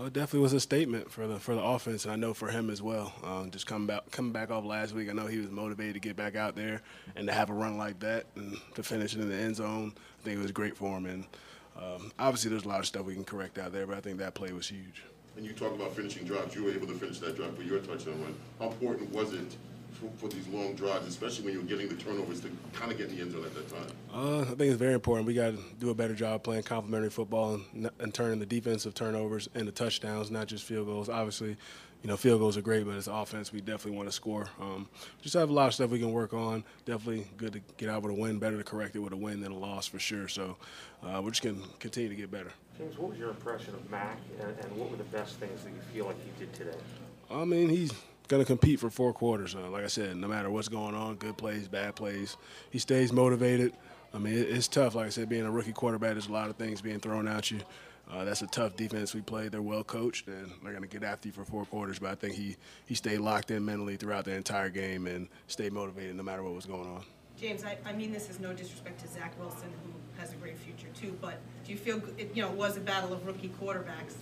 Oh, it definitely was a statement for the for the offense, and I know for him as well. Um, just coming back coming back off last week, I know he was motivated to get back out there and to have a run like that and to finish it in the end zone. I think it was great for him, and um, obviously there's a lot of stuff we can correct out there, but I think that play was huge. And you talk about finishing drives, you were able to finish that drive for your touchdown run. How important was it for, for these long drives, especially when you were getting the turnovers to kind of get in the end zone at that time? Uh, I think it's very important. We got to do a better job playing complementary football and, and turning the defensive turnovers into touchdowns, not just field goals. Obviously, you know, field goals are great, but as offense, we definitely want to score. Um, just have a lot of stuff we can work on. Definitely good to get out with a win. Better to correct it with a win than a loss for sure. So uh, we're just going to continue to get better. James, what was your impression of Mac, and, and what were the best things that you feel like he did today? I mean, he's going to compete for four quarters. Uh, like I said, no matter what's going on, good plays, bad plays, he stays motivated. I mean, it, it's tough. Like I said, being a rookie quarterback, there's a lot of things being thrown at you. Uh, that's a tough defense we play. They're well coached, and they're going to get after you for four quarters. But I think he he stayed locked in mentally throughout the entire game and stayed motivated no matter what was going on. James, I, I mean this is no disrespect to Zach Wilson, who has a great future too, but do you feel, it, you know, it was a battle of rookie quarterbacks.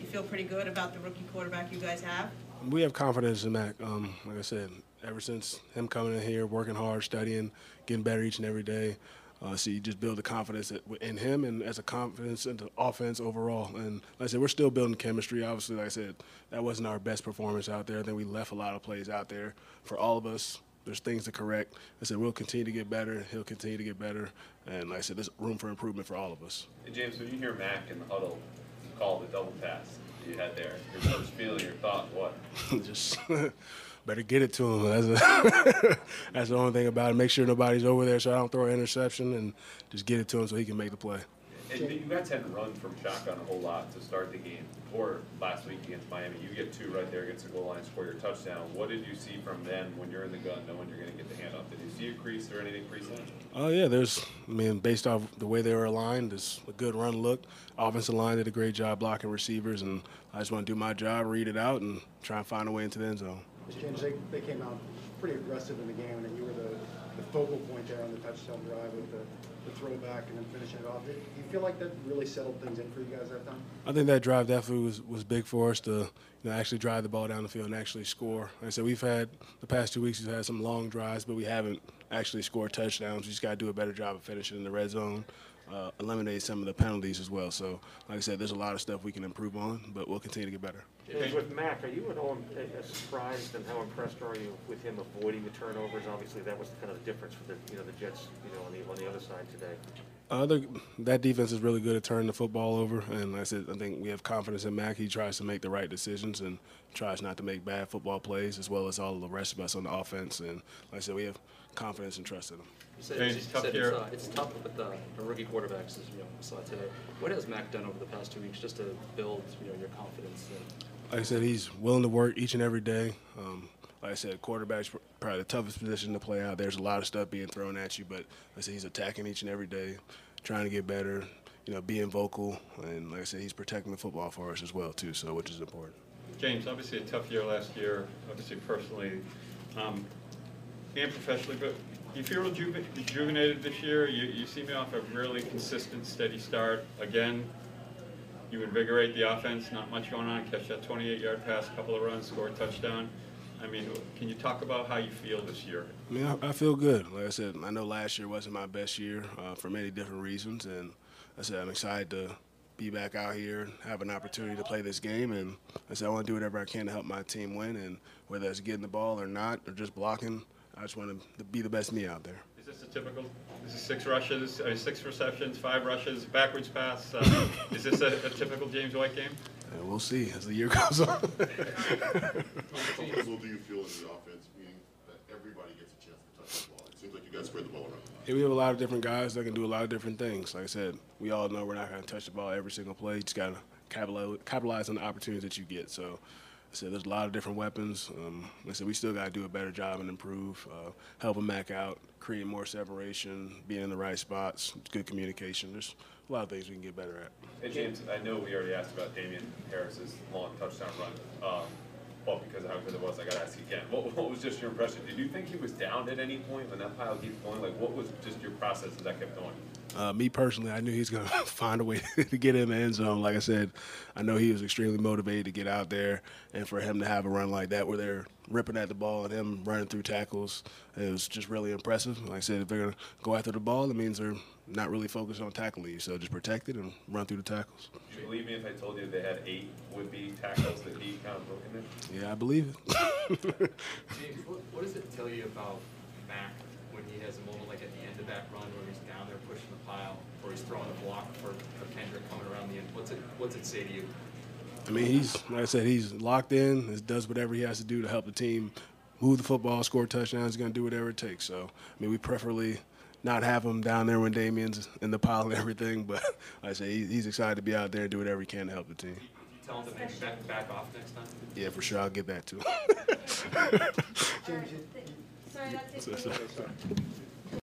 You feel pretty good about the rookie quarterback you guys have? We have confidence in Mac. Um, like I said, ever since him coming in here, working hard, studying, getting better each and every day. Uh, so you just build the confidence in him and as a confidence in the offense overall. And like I said, we're still building chemistry. Obviously, like I said, that wasn't our best performance out there. Then we left a lot of plays out there for all of us. There's things to correct. I said we'll continue to get better. He'll continue to get better. And like I said, there's room for improvement for all of us. James, when you hear Mac in the huddle call the double pass you had there, your first feeling, your thought, what? just better get it to him. That's, a, that's the only thing about it. Make sure nobody's over there so I don't throw an interception and just get it to him so he can make the play. And you guys had to run from shotgun a whole lot to start the game. or last week against Miami, you get two right there against the goal line, score your touchdown. What did you see from them when you're in the gun, knowing you're going to get the handoff? Did you see a crease or anything pre-snap? Oh yeah, there's. I mean, based off the way they were aligned, there's a good run look. Offensive line did a great job blocking receivers, and I just want to do my job, read it out, and try and find a way into the end zone. James, they, they came out pretty aggressive in the game, and you were the, the focal point there on the touchdown drive with the, the throwback and then finishing it off. Do you feel like that really settled things in for you guys that time? I think that drive definitely was, was big for us to you know, actually drive the ball down the field and actually score. Like I said, we've had the past two weeks, we've had some long drives, but we haven't actually scored touchdowns. We just got to do a better job of finishing in the red zone uh, eliminate some of the penalties as well. So, like I said, there's a lot of stuff we can improve on, but we'll continue to get better. With Mac, are you at all surprised and how impressed are you with him avoiding the turnovers? Obviously, that was kind of the difference for the you know the Jets, you know, on the on the other side today. Uh, that defense is really good at turning the football over, and like I said, I think we have confidence in Mac. He tries to make the right decisions and tries not to make bad football plays, as well as all of the rest of us on the offense. And like I said, we have confidence and trust in him. You said, it's, tough said it's, uh, it's, tough with the, the, rookie quarterbacks, as you know, saw today. What has Mac done over the past two weeks just to build, you know, your confidence? Like I said, he's willing to work each and every day. Um, like I said, quarterback's probably the toughest position to play out. There's a lot of stuff being thrown at you, but like I said, he's attacking each and every day, trying to get better, you know, being vocal, and like I said, he's protecting the football for us as well too, so which is important. James, obviously a tough year last year, obviously personally um, and professionally, but you feel reju rejuvenated this year? You, you seem off a really consistent, steady start. Again, you invigorate the offense, not much going on, catch that 28-yard pass, couple of runs, score a touchdown. I mean, can you talk about how you feel this year? I mean, I, I feel good. Like I said, I know last year wasn't my best year uh, for many different reasons, and I said I'm excited to be back out here and have an opportunity to play this game. And I said I want to do whatever I can to help my team win, and whether it's getting the ball or not, or just blocking, I just want to be the best me out there. Is this a typical? This is six rushes, uh, six receptions, five rushes, backwards pass. Uh, is this a, a, typical James White game? Yeah, we'll see as the year goes on. How comfortable do you feel in the offense, meaning that everybody gets a chance to touch the ball? It seems like you guys spread the ball around. Yeah, we have a lot of different guys that can do a lot of different things. Like I said, we all know we're not going to touch the ball every single play. You just got to capitalize on the opportunities that you get. So I said there's a lot of different weapons. Um, I said we still got to do a better job and improve, uh, helping Mac out, create more separation, being in the right spots, good communication. There's a lot of things we can get better at. Hey James, I know we already asked about Damien Harris's long touchdown run. Um, well, because of how good it was, I got to ask you again. What, what, was just your impression? Did you think he was down at any point when that pile keeps going? Like, what was just your process as that kept going? Uh, me personally, I knew he was going to find a way to get in the end zone. Like I said, I know he was extremely motivated to get out there, and for him to have a run like that where they're ripping at the ball and him running through tackles, it was just really impressive. Like I said, if they're going to go after the ball, it means they're not really focused on tackling you. So just protect it and run through the tackles. Do you believe me if I told you they had eight would-be tackles that he kind of broke in there? Yeah, I believe it. James, what, what does it tell you about Mac when he has a moment like at the end of that run where he's down there pushing the pile, or he's throwing a block for, for Kendrick coming around the end? What's it, what's it say to you? I mean, he's like I said, he's locked in. He does whatever he has to do to help the team move the football, score touchdowns. He's going to do whatever it takes. So, I mean, we preferably not have him down there when Damien's in the pile and everything. But like I say, he's excited to be out there and do whatever he can to help the team. Tell him to maybe back, back off next time? Yeah, for sure. I'll get back to him. James, you-